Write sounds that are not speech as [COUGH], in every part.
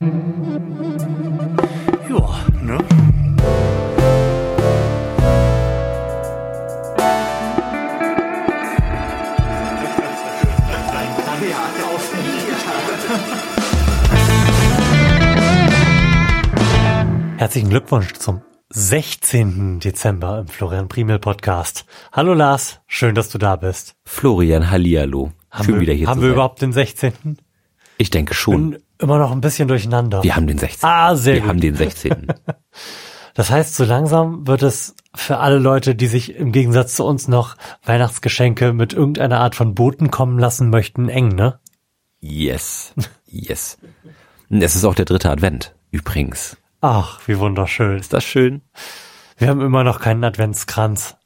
Ja, ne? Herzlichen Glückwunsch zum 16. Dezember im Florian Primel Podcast. Hallo Lars, schön, dass du da bist. Florian Hallihallo. Haben Schön wir, wieder hier Haben zu wir sein. überhaupt den 16.? Ich denke schon. Bin immer noch ein bisschen durcheinander. Wir haben den 16. Ah, sehr Wir gut. haben den 16. [LAUGHS] Das heißt, so langsam wird es für alle Leute, die sich im Gegensatz zu uns noch Weihnachtsgeschenke mit irgendeiner Art von Boten kommen lassen möchten, eng, ne? yes. Yes. Es ist auch der dritte Advent, übrigens. Ach, wie wunderschön. Ist das schön? Wir haben immer noch keinen Adventskranz.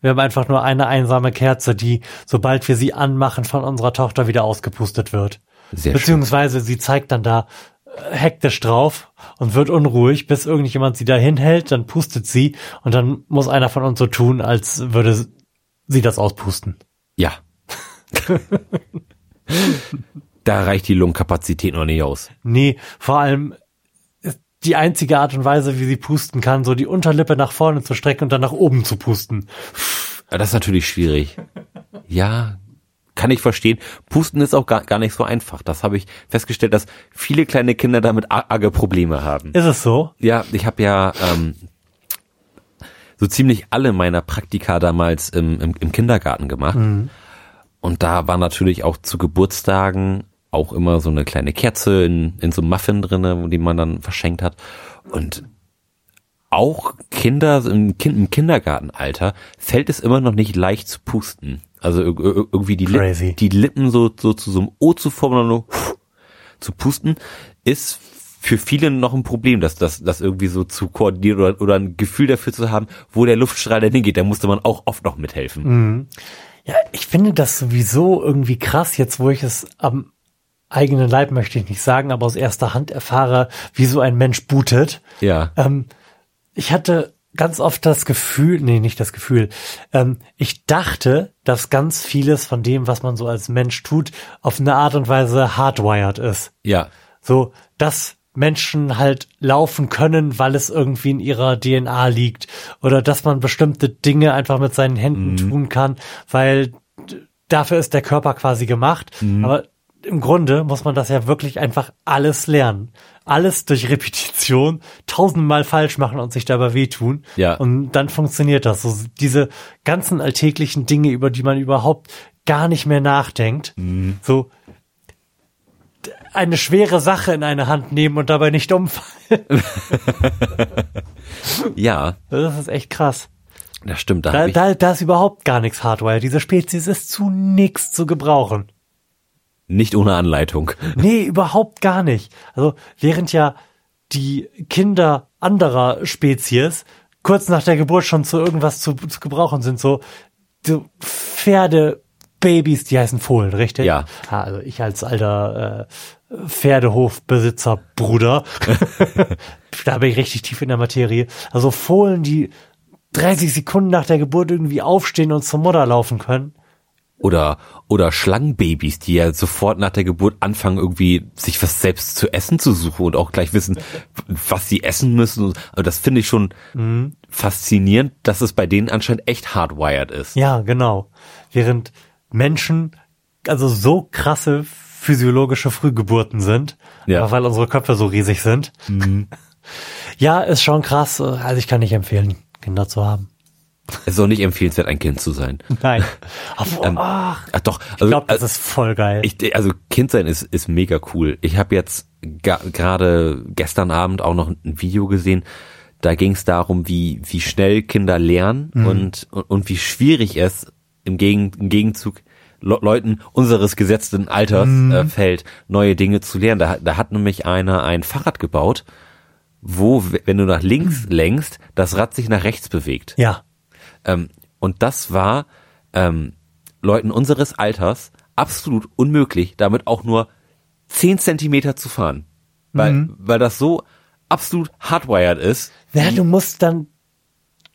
Wir haben einfach nur eine einsame Kerze, die, sobald wir sie anmachen, von unserer Tochter wieder ausgepustet wird. Sehr schön. Beziehungsweise sie zeigt dann da äh, hektisch drauf und wird unruhig, bis irgendjemand sie da hinhält, dann pustet sie und dann muss einer von uns so tun, als würde sie das auspusten. Ja. da reicht die Lungenkapazität noch nicht aus. Nee, vor allem ist die einzige Art und Weise, wie sie pusten kann, so die Unterlippe nach vorne zu strecken und dann nach oben zu pusten. Das ist natürlich schwierig. Ja, kann ich verstehen. Pusten ist auch gar, gar nicht so einfach. Das habe ich festgestellt, dass viele kleine Kinder damit arge Probleme haben. Ist es so? Ja, ich habe ja ähm, so ziemlich alle meiner Praktika damals im, im, im Kindergarten gemacht. Und da war natürlich auch zu Geburtstagen auch immer so eine kleine Kerze in, in so einem Muffin drinne, die man dann verschenkt hat. Und auch Kinder im, kind, im Kindergartenalter fällt es immer noch nicht leicht zu pusten. Also ir- ir- irgendwie die. Lippen, die Lippen so, so zu so einem O zu formen und nur zu pusten, ist für viele noch ein Problem, dass das, das irgendwie so zu koordinieren oder, oder ein Gefühl dafür zu haben, wo der Luftstrahl denn hingeht. Da musste man auch oft noch mithelfen. Ja, ich finde das sowieso irgendwie krass, jetzt wo ich es am eigenen Leib möchte ich nicht sagen, aber aus erster Hand erfahre, wie so ein Mensch bootet. Ja. Ähm, ich hatte ganz oft das Gefühl, nee, nicht das Gefühl, ähm, ich dachte, dass ganz vieles von dem, was man so als Mensch tut, auf eine Art und Weise hardwired ist. Ja. So, dass Menschen halt laufen können, weil es irgendwie in ihrer DNA liegt. Oder dass man bestimmte Dinge einfach mit seinen Händen tun kann, weil dafür ist der Körper quasi gemacht. Aber im Grunde muss man das ja wirklich einfach alles lernen. Alles durch Repetition, tausendmal falsch machen und sich dabei wehtun. Ja. Und dann funktioniert das. So diese ganzen alltäglichen Dinge, über die man überhaupt gar nicht mehr nachdenkt. So, eine schwere Sache in eine Hand nehmen und dabei nicht umfallen. [LAUGHS] Ja, Das ist echt krass. das stimmt. Da, Da, da, da ist überhaupt gar nichts Hardware. Diese Spezies ist zu nix zu gebrauchen. Nicht ohne Anleitung. [LAUGHS] Nee, überhaupt gar nicht. Also, während ja die Kinder anderer Spezies kurz nach der Geburt schon zu irgendwas zu, zu gebrauchen sind, so, so Pferde, Babys, die heißen Fohlen, richtig? Ja. ja also ich als alter äh, Pferdehofbesitzer Bruder, [LAUGHS] da bin ich richtig tief in der Materie. Also Fohlen, die 30 Sekunden nach der Geburt irgendwie aufstehen und zur Mutter laufen können. Oder, oder Schlangenbabys, die ja sofort nach der Geburt anfangen, irgendwie sich was selbst zu essen zu suchen und auch gleich wissen, [LAUGHS] was sie essen müssen. Also das finde ich schon faszinierend, dass es bei denen anscheinend echt hardwired ist. Ja, genau. Während Menschen also so krasse physiologische Frühgeburten sind, Ja. aber weil unsere Köpfe so riesig sind. [LAUGHS] Ja, ist schon krass. Also ich kann nicht empfehlen, Kinder zu haben. Es ist auch nicht empfehlenswert, ein Kind zu sein. Nein. [LAUGHS] Ähm, ach, doch, ich also, glaube, das ist voll geil. ich, also Kind sein ist, ist mega cool. Ich habe jetzt gerade gestern Abend auch noch ein Video gesehen. Da ging es darum, wie, wie schnell Kinder lernen und, und, und wie schwierig es im, Gegen, im Gegenzug Le Leuten unseres gesetzten Alters äh, fällt, neue Dinge zu lernen. Da, da hat nämlich einer ein Fahrrad gebaut, wo, wenn du nach links lenkst, das Rad sich nach rechts bewegt. ja. Ähm, und das war ähm, Leuten unseres Alters absolut unmöglich, damit auch nur 10 Zentimeter zu fahren. Weil, weil das so absolut hardwired ist. Ja, du musst dann,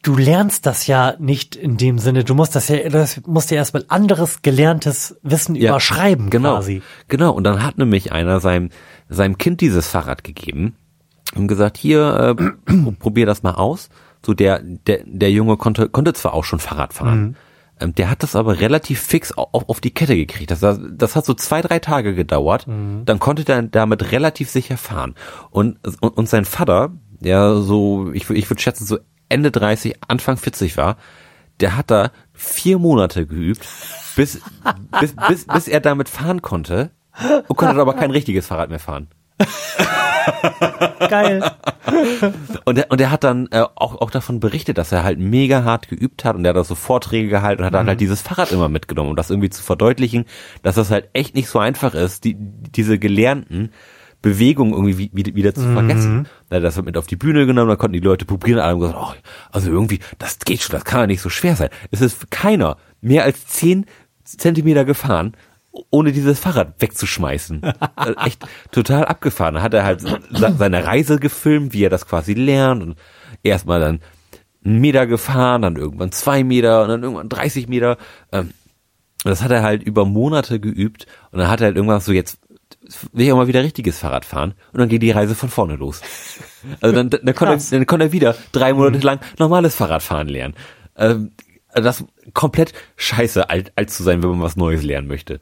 du lernst das ja nicht in dem Sinne, du musst das ja, das musst ja erstmal anderes gelerntes Wissen Ja, überschreiben genau, quasi. Genau, und dann hat nämlich einer seinem, seinem Kind dieses Fahrrad gegeben und gesagt, hier, äh, [CLEARS THROAT] probier das mal aus. So der, der, der Junge konnte, konnte zwar auch schon Fahrrad fahren. Mhm. Ähm, der hat das aber relativ fix auf, auf die Kette gekriegt. Das, das hat so zwei, drei Tage gedauert. Mhm. Dann konnte der damit relativ sicher fahren. Und, und, und sein Vater, der so, ich, ich würde schätzen, so Ende 30, Anfang 40 war, der hat da vier Monate geübt, bis, bis, bis, bis er damit fahren konnte und konnte aber kein richtiges Fahrrad mehr fahren. [LAUGHS] Geil. Und er, und er hat dann äh, auch, auch davon berichtet, dass er halt mega hart geübt hat und er hat auch so Vorträge gehalten und hat dann halt dieses Fahrrad immer mitgenommen, um das irgendwie zu verdeutlichen, dass das halt echt nicht so einfach ist, die, diese gelernten Bewegungen irgendwie wieder, wieder zu vergessen. Da hat er das mit auf die Bühne genommen, da konnten die Leute probieren und alle haben gesagt, oh, also irgendwie, das geht schon, das kann ja nicht so schwer sein. Es ist keiner mehr als zehn Zentimeter gefahren ohne dieses Fahrrad wegzuschmeißen. [LAUGHS] Also Echt total abgefahren. Da hat er halt seine Reise gefilmt, wie er das quasi lernt und erstmal dann einen Meter gefahren, dann irgendwann zwei Meter und dann irgendwann 30 Meter. Ähm, Das hat er halt über Monate geübt und dann hat er halt irgendwann so jetzt will ich auch mal wieder richtiges Fahrrad fahren und dann geht die Reise von vorne los. Also dann, dann, konnte, [LAUGHS] er, dann konnte er wieder drei Monate lang normales Fahrradfahren lernen. Das komplett scheiße, alt, alt zu sein, wenn man was Neues lernen möchte.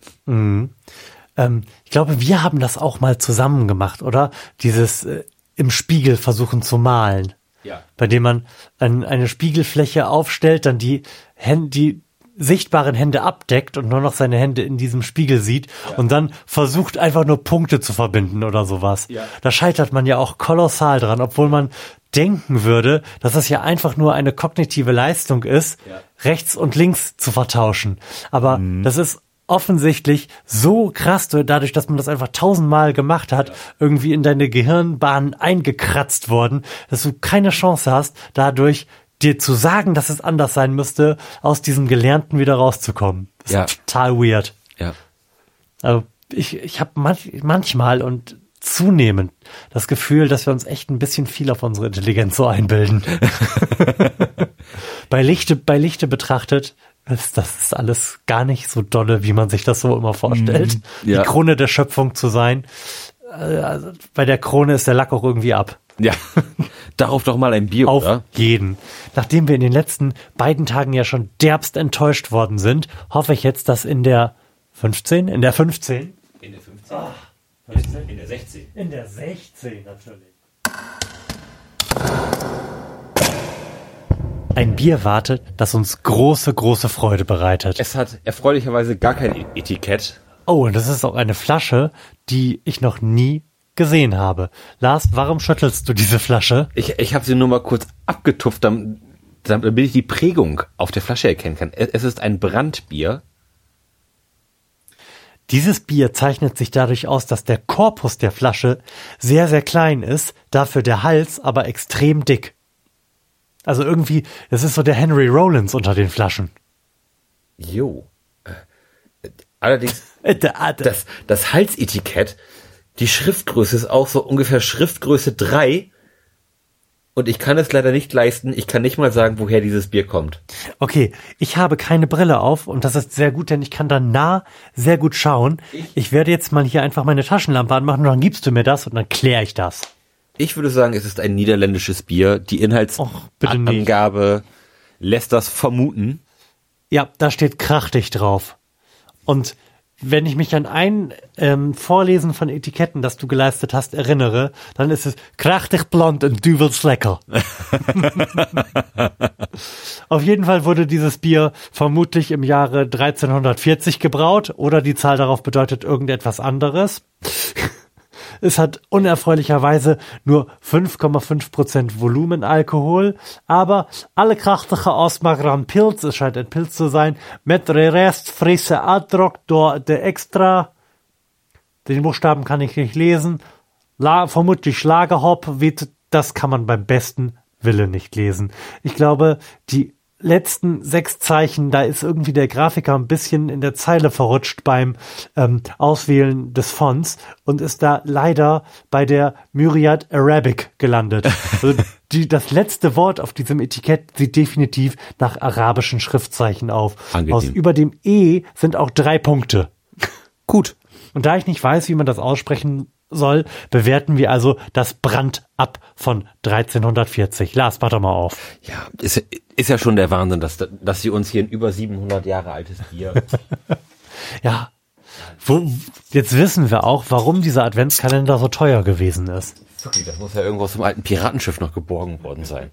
Ähm, ich glaube, wir haben das auch mal zusammen gemacht, oder? Dieses äh, im Spiegel versuchen zu malen. Ja. Bei dem man ein, eine Spiegelfläche aufstellt, dann die Hände, die sichtbaren Hände abdeckt und nur noch seine Hände in diesem Spiegel sieht und dann versucht einfach nur Punkte zu verbinden oder sowas. Ja. Da scheitert man ja auch kolossal dran, obwohl man denken würde, dass es ja einfach nur eine kognitive Leistung ist, Ja. rechts und links zu vertauschen. Aber das ist offensichtlich so krass, dadurch, dass man das einfach tausendmal gemacht hat, irgendwie in deine Gehirnbahn eingekratzt worden, dass du keine Chance hast, dadurch dir zu sagen, dass es anders sein müsste, aus diesem Gelernten wieder rauszukommen. Das Ja. ist total weird. Ja. Also ich, ich habe manch, manchmal und zunehmend das Gefühl, dass wir uns echt ein bisschen viel auf unsere Intelligenz so einbilden. [LAUGHS] bei Lichte, bei Lichte betrachtet, ist das ist alles gar nicht so dolle, wie man sich das so immer vorstellt. ja. Die Krone der Schöpfung zu sein. Äh, Also bei der Krone ist der Lack auch irgendwie ab. Ja. [LAUGHS] Darauf doch mal ein Bier, Auf oder? jeden. Nachdem wir in den letzten beiden Tagen ja schon derbst enttäuscht worden sind, hoffe ich jetzt, dass in der 15, in der 15, In der 15. In der 16. in der 16 natürlich. Ein Bier wartet, das uns große, große Freude bereitet. Es hat erfreulicherweise gar kein E- Etikett. Oh, und das ist auch eine Flasche, die ich noch nie gesehen habe. Lars, warum schüttelst du diese Flasche? Ich, ich habe sie nur mal kurz abgetupft, damit, damit ich die Prägung auf der Flasche erkennen kann. Es es ist ein Brandbier. Dieses Bier zeichnet sich dadurch aus, dass der Korpus der Flasche sehr, sehr klein ist, dafür der Hals aber extrem dick. Also irgendwie, es ist so der Henry Rollins unter den Flaschen. Jo. Äh, Allerdings, [LAUGHS] Äh, das, das Halsetikett, die Schriftgröße ist auch so ungefähr Schriftgröße 3. Und ich kann es leider nicht leisten. Ich kann nicht mal sagen, woher dieses Bier kommt. Okay, ich habe keine Brille auf und das ist sehr gut, denn ich kann da nah sehr gut schauen. Ich werde jetzt mal hier einfach meine Taschenlampe anmachen und dann gibst du mir das und dann kläre ich das. Ich würde sagen, es ist ein niederländisches Bier. Die. Inhaltsangabe lässt das vermuten. Ja, da steht krachtig drauf. Und wenn ich mich an ein ähm, Vorlesen von Etiketten, das du geleistet hast, erinnere, dann ist es krachtig blond und dübels lecker. [LAUGHS] Auf jeden Fall wurde dieses Bier vermutlich im Jahre 1340 gebraut oder die Zahl darauf bedeutet irgendetwas anderes. Es hat unerfreulicherweise nur 5,5% Volumenalkohol, aber alle krachtige ausmacheren Pilz, es scheint ein Pilz zu sein, mit Rest frisse Adrock door de extra, den Buchstaben kann ich nicht lesen, La, vermutlich Schlagerhop, wird, das kann man beim besten Wille nicht lesen. Ich glaube, die letzten sechs Zeichen, da ist irgendwie der Grafiker ein bisschen in der Zeile verrutscht beim ähm, Auswählen des Fonts und ist da leider bei der Myriad Arabic gelandet. [LAUGHS] Also die, das letzte Wort auf diesem Etikett sieht definitiv nach arabischen Schriftzeichen auf. Angenehm. Aus über dem E sind auch drei Punkte. Gut. Und da ich nicht weiß, wie man das aussprechen soll, bewerten wir also das Brand ab von 1340. Lars, warte mal auf. Ja, ist, ist ja schon der Wahnsinn, dass, dass sie uns hier ein über 700 Jahre altes Bier. [LAUGHS] ja. Wo, jetzt wissen wir auch, warum dieser Adventskalender so teuer gewesen ist. Sorry, das muss ja irgendwo aus dem alten Piratenschiff noch geborgen worden sein.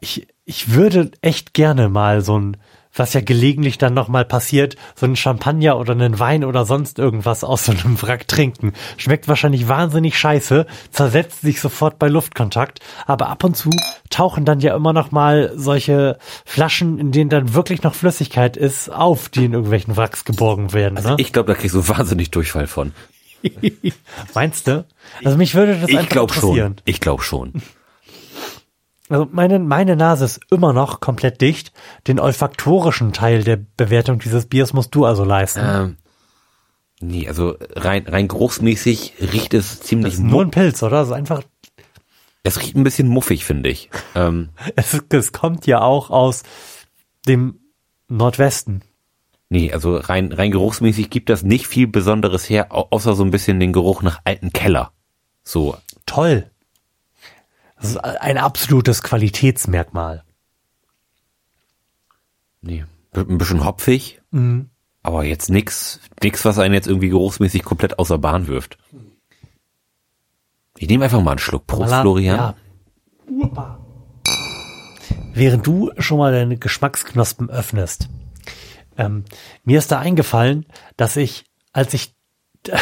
Ich, ich würde echt gerne mal so ein was ja gelegentlich dann nochmal passiert, so ein Champagner oder einen Wein oder sonst irgendwas aus so einem Wrack trinken. Schmeckt wahrscheinlich wahnsinnig scheiße, zersetzt sich sofort bei Luftkontakt, aber ab und zu tauchen dann ja immer noch mal solche Flaschen, in denen dann wirklich noch Flüssigkeit ist, auf, die in irgendwelchen Wracks geborgen werden. Also ne? ich glaube, da kriegst du wahnsinnig Durchfall von. [LAUGHS] Meinst du? Also mich würde das ich einfach glaub interessieren. Schon. Ich glaube schon. Also meine, meine Nase ist immer noch komplett dicht. Den olfaktorischen Teil der Bewertung dieses Biers musst du also leisten. Ähm, nee, also rein, rein geruchsmäßig riecht es ziemlich das ist nur ein Pilz, oder? Also einfach. Es riecht ein bisschen muffig, finde ich. Ähm, [LAUGHS] es, es kommt ja auch aus dem Nordwesten. Nee, also rein, rein geruchsmäßig gibt das nicht viel Besonderes her, außer so ein bisschen den Geruch nach alten Keller. So. Toll. Das ist ein absolutes Qualitätsmerkmal. Nee, ein bisschen hopfig, mhm. aber jetzt nix, nix, was einen jetzt irgendwie geruchsmäßig komplett außer Bahn wirft. Ich nehme einfach mal einen Schluck. Prost, voilà, Florian. Ja. Während du schon mal deine Geschmacksknospen öffnest, ähm, mir ist da eingefallen, dass ich, als ich [LAUGHS]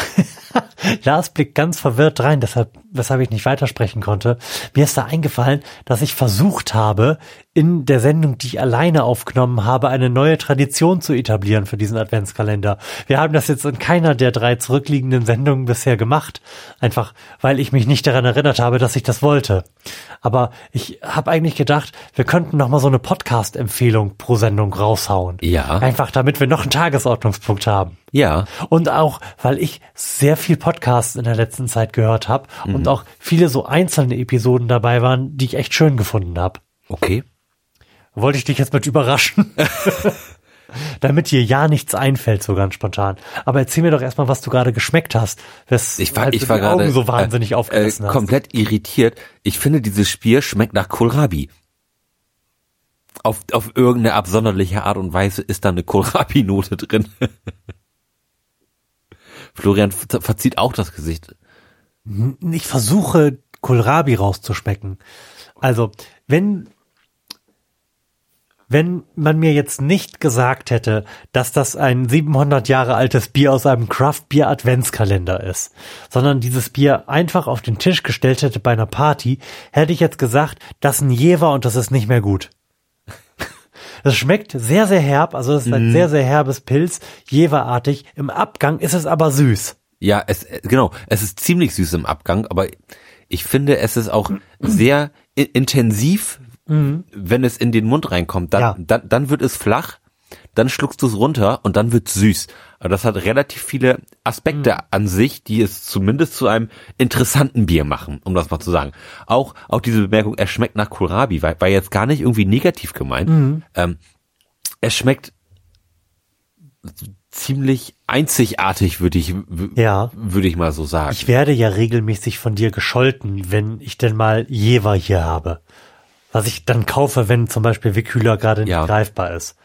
Lars blickt ganz verwirrt rein, deshalb, weshalb ich nicht weitersprechen konnte. Mir ist da eingefallen, dass ich versucht habe, in der Sendung, die ich alleine aufgenommen habe, eine neue Tradition zu etablieren für diesen Adventskalender. Wir haben das jetzt in keiner der drei zurückliegenden Sendungen bisher gemacht, einfach weil ich mich nicht daran erinnert habe, dass ich das wollte. Aber ich habe eigentlich gedacht, wir könnten noch mal so eine Podcast-Empfehlung pro Sendung raushauen. Ja. Einfach damit wir noch einen Tagesordnungspunkt haben. Ja. Und auch, weil ich sehr viel Podcasts in der letzten Zeit gehört habe mhm. Und auch viele so einzelne Episoden dabei waren, die ich echt schön gefunden habe. Okay. Wollte ich dich jetzt mit überraschen? [LAUGHS] Damit dir ja nichts einfällt, so ganz spontan. Aber erzähl mir doch erstmal, was du gerade geschmeckt hast. Das, ich war, ich war gerade so wahnsinnig äh, aufgerissen äh, komplett irritiert. Ich finde, dieses Spiel schmeckt nach Kohlrabi. Auf, auf irgendeine absonderliche Art und Weise ist da eine Kohlrabi-Note drin. [LAUGHS] Florian verzieht auch das Gesicht. Ich versuche Kohlrabi rauszuschmecken. Also, wenn wenn man mir jetzt nicht gesagt hätte, dass das ein 700 Jahre altes Bier aus einem Craft Beer Adventskalender ist, sondern dieses Bier einfach auf den Tisch gestellt hätte bei einer Party, hätte ich jetzt gesagt, das ist ein Jever und das ist nicht mehr gut. [LAUGHS] Es schmeckt sehr, sehr herb, also es ist ein mm. sehr, sehr herbes Pilz, Jeverartig. Im Abgang ist es aber süß. Ja, es, genau, es ist ziemlich süß im Abgang, aber ich finde, es ist auch sehr intensiv mhm. wenn es in den Mund reinkommt, dann, ja. dann, dann wird es flach, dann schluckst du es runter und dann wird süß. Aber das hat relativ viele Aspekte mhm. an sich, die es zumindest zu einem interessanten Bier machen, um das mal zu sagen. Auch, auch diese Bemerkung, er schmeckt nach Kohlrabi, war, war jetzt gar nicht irgendwie negativ gemeint. Mhm. Ähm, es schmeckt ziemlich einzigartig, würde ich, ja. würde ich mal so sagen. Ich werde ja regelmäßig von dir gescholten, wenn ich denn mal Jever hier habe was ich dann kaufe, wenn zum Beispiel Wickhüler gerade nicht ja. greifbar ist.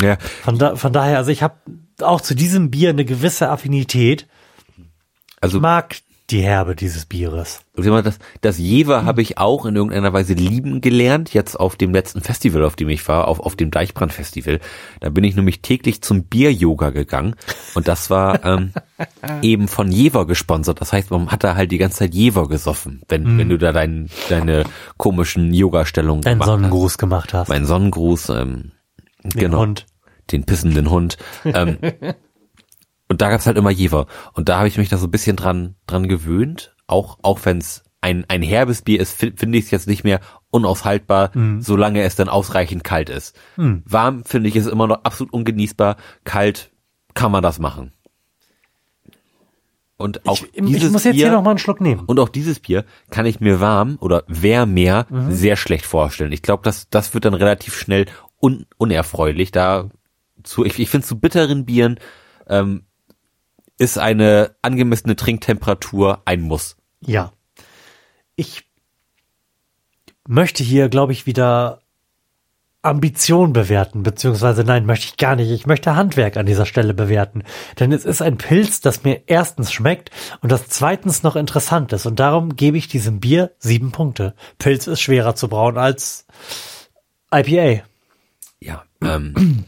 Ja. Von, da, von daher, also ich habe auch zu diesem Bier eine gewisse Affinität. Also ich mag die Herbe dieses Bieres. Das, das Jever habe ich auch in irgendeiner Weise lieben gelernt, jetzt auf dem letzten Festival, auf dem ich war, auf, auf dem Deichbrand-Festival. Da bin ich nämlich täglich zum Bier-Yoga gegangen und das war ähm, [LAUGHS] eben von Jever gesponsert. Das heißt, man hat da halt die ganze Zeit Jever gesoffen, wenn, hm. wenn du da dein, deine komischen Yoga-Stellungen Deinen Sonnengruß hast. gemacht hast. Mein Sonnengruß, ähm, Den genau. Hund. Den pissenden Hund. Ähm, [LAUGHS] Und da gab's halt immer Jever. Und da habe ich mich da so ein bisschen dran, dran gewöhnt. Auch, auch wenn es ein, ein herbes Bier ist, finde ich es jetzt nicht mehr unaushaltbar, mhm. solange es dann ausreichend kalt ist. Mhm. Warm finde ich es immer noch absolut ungenießbar. Kalt kann man das machen. Und auch ich, dieses ich muss jetzt Bier, hier noch mal einen Schluck nehmen. Und auch dieses Bier kann ich mir warm oder wer mehr mhm. sehr schlecht vorstellen. Ich glaube, das, das wird dann relativ schnell un, unerfreulich. Da zu, ich, ich finde zu bitteren Bieren ähm, ist eine angemessene Trinktemperatur ein Muss. Ja. Ich möchte hier, glaube ich, wieder Ambition bewerten, beziehungsweise nein, möchte ich gar nicht. Ich möchte Handwerk an dieser Stelle bewerten. Denn es ist ein Pilz, das mir erstens schmeckt und das zweitens noch interessant ist. Und darum gebe ich diesem Bier sieben Punkte. Pilz ist schwerer zu brauen als IPA. Ja, ähm,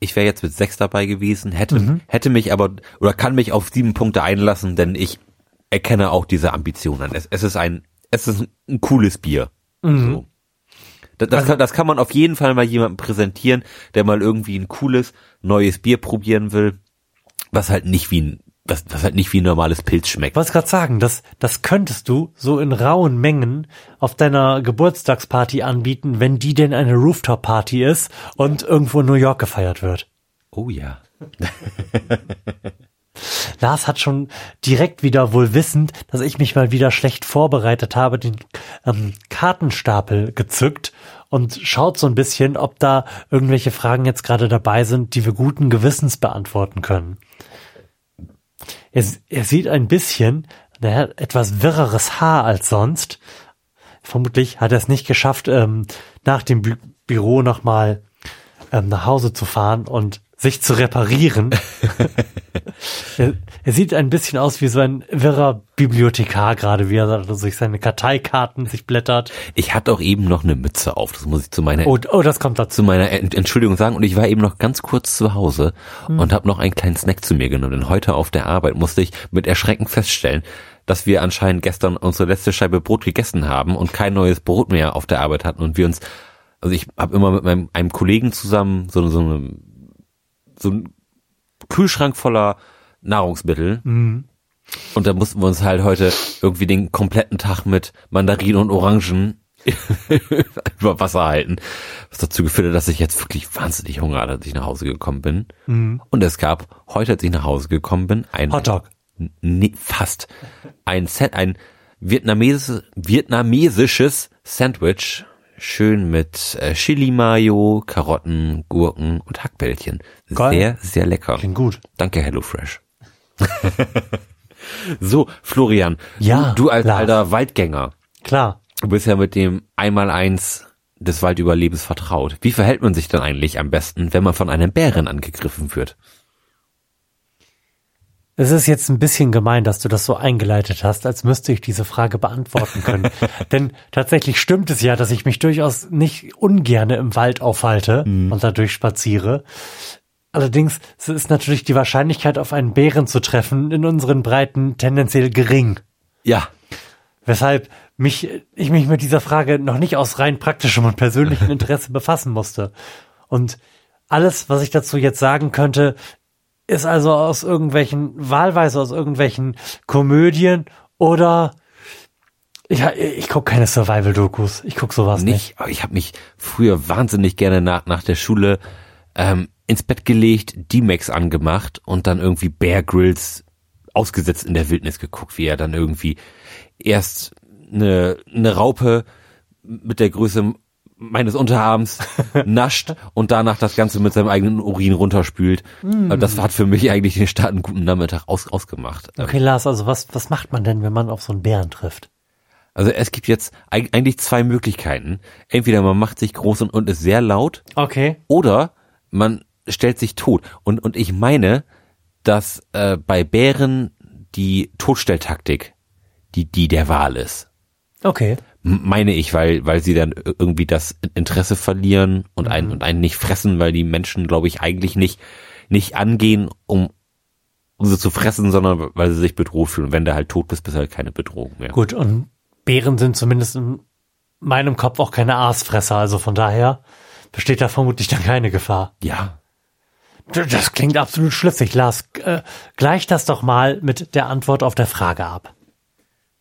ich wäre jetzt mit sechs dabei gewesen, hätte, mhm. hätte mich aber, oder kann mich auf sieben Punkte einlassen, denn ich erkenne auch diese Ambition an. Es, es ist ein, es ist ein cooles Bier. Mhm. So. Das, das, also, kann, das kann man auf jeden Fall mal jemandem präsentieren, der mal irgendwie ein cooles, neues Bier probieren will, was halt nicht wie ein was, was halt nicht wie ein normales Pilz schmeckt. Was gerade sagen, das, das könntest du so in rauen Mengen auf deiner Geburtstagsparty anbieten, wenn die denn eine Rooftop-Party ist und irgendwo in New York gefeiert wird. Oh ja. [LAUGHS] Lars hat schon direkt wieder wohl wissend, dass ich mich mal wieder schlecht vorbereitet habe, den ähm, Kartenstapel gezückt und schaut so ein bisschen, ob da irgendwelche Fragen jetzt gerade dabei sind, die wir guten Gewissens beantworten können. Er, er sieht ein bisschen, er hat etwas wirreres Haar als sonst. Vermutlich hat er es nicht geschafft, ähm, nach dem Bü Büro nochmal ähm, nach Hause zu fahren und sich zu reparieren. [LAUGHS] er, er, sieht ein bisschen aus wie so ein wirrer Bibliothekar gerade, wie er durch seine Karteikarten sich blättert. Ich hatte auch eben noch eine Mütze auf, das muss ich zu meiner Oh, oh das kommt dazu. Zu meiner Entschuldigung sagen und ich war eben noch ganz kurz zu Hause hm. und habe noch einen kleinen Snack zu mir genommen, denn heute auf der Arbeit musste ich mit Erschrecken feststellen, dass wir anscheinend gestern unsere letzte Scheibe Brot gegessen haben und kein neues Brot mehr auf der Arbeit hatten und wir uns also ich habe immer mit meinem einem Kollegen zusammen so, so eine so ein Kühlschrank voller Nahrungsmittel. Mhm. Und da mussten wir uns halt heute irgendwie den kompletten Tag mit Mandarinen und Orangen [LAUGHS] über Wasser halten. Was dazu geführt hat, dass ich jetzt wirklich wahnsinnig Hunger hatte, als ich nach Hause gekommen bin. Mhm. Und es gab heute, als ich nach Hause gekommen bin, ein Hotdog. Nee, fast. Ein Set, ein vietnamesisches, vietnamesisches Sandwich Schön mit äh, Chili Mayo, Karotten, Gurken und Hackbällchen. Geil. Sehr, sehr lecker. Klingt gut. Danke, HelloFresh. [LAUGHS] so, Florian. Ja. Du, du als klar. alter Waldgänger. Klar. Du bist ja mit dem Einmaleins des Waldüberlebens vertraut. Wie verhält man sich dann eigentlich am besten, wenn man von einem Bären angegriffen wird? Es ist jetzt ein bisschen gemein, dass du das so eingeleitet hast, als müsste ich diese Frage beantworten können. [LAUGHS] Denn tatsächlich stimmt es ja, dass ich mich durchaus nicht ungerne im Wald aufhalte mhm. und dadurch spaziere. Allerdings ist natürlich die Wahrscheinlichkeit, auf einen Bären zu treffen, in unseren Breiten tendenziell gering. Ja. Weshalb mich, ich mich mit dieser Frage noch nicht aus rein praktischem und persönlichem [LAUGHS] Interesse befassen musste. Und alles, was ich dazu jetzt sagen könnte, ist also aus irgendwelchen, wahlweise aus irgendwelchen Komödien oder ja, ich gucke keine Survival-Dokus. Ich guck sowas nicht. nicht. Aber ich habe mich früher wahnsinnig gerne nach, nach der Schule ähm, ins Bett gelegt, D-Max angemacht und dann irgendwie Bear Grills ausgesetzt in der Wildnis geguckt, wie er dann irgendwie erst eine, eine Raupe mit der Größe meines Unterarms [LAUGHS] nascht und danach das Ganze mit seinem eigenen Urin runterspült. Mm. Das hat für mich eigentlich den Start einen guten Nachmittag aus, ausgemacht. Okay, Lars, also was, was macht man denn, wenn man auf so einen Bären trifft? Also es gibt jetzt eigentlich zwei Möglichkeiten. Entweder man macht sich groß und, und ist sehr laut. Okay. Oder man stellt sich tot. Und, und ich meine, dass äh, bei Bären die Totstelltaktik die, die der Wahl ist. Okay meine ich, weil, weil sie dann irgendwie das Interesse verlieren und mhm. einen, und einen nicht fressen, weil die Menschen, glaube ich, eigentlich nicht, nicht angehen, um, um sie zu fressen, sondern weil sie sich bedroht fühlen. Und wenn du halt tot bist, bist du halt keine Bedrohung mehr. Gut, und Bären sind zumindest in meinem Kopf auch keine Aasfresser, also von daher besteht da vermutlich dann keine Gefahr. Ja. Das klingt absolut schlüssig, Lars. Äh, gleich das doch mal mit der Antwort auf der Frage ab.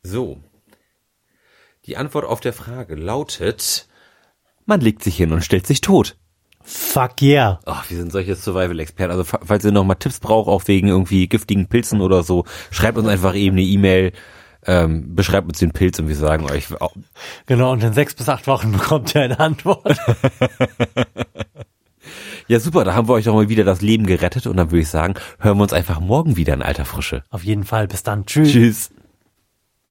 So, die Antwort auf der Frage lautet, man legt sich hin und stellt sich tot. Fuck yeah. Ach, wir sind solche Survival-Experten. Also falls ihr noch mal Tipps braucht, auch wegen irgendwie giftigen Pilzen oder so, schreibt uns einfach eben eine E-Mail, ähm, beschreibt uns den Pilz und wir sagen euch. Oh. Genau, und in sechs bis acht Wochen [LAUGHS] bekommt ihr eine Antwort. [LAUGHS] Ja, super, da haben wir euch doch mal wieder das Leben gerettet und dann würde ich sagen, hören wir uns einfach morgen wieder in alter Frische. Auf jeden Fall. Bis dann. Tschüss. Tschüss.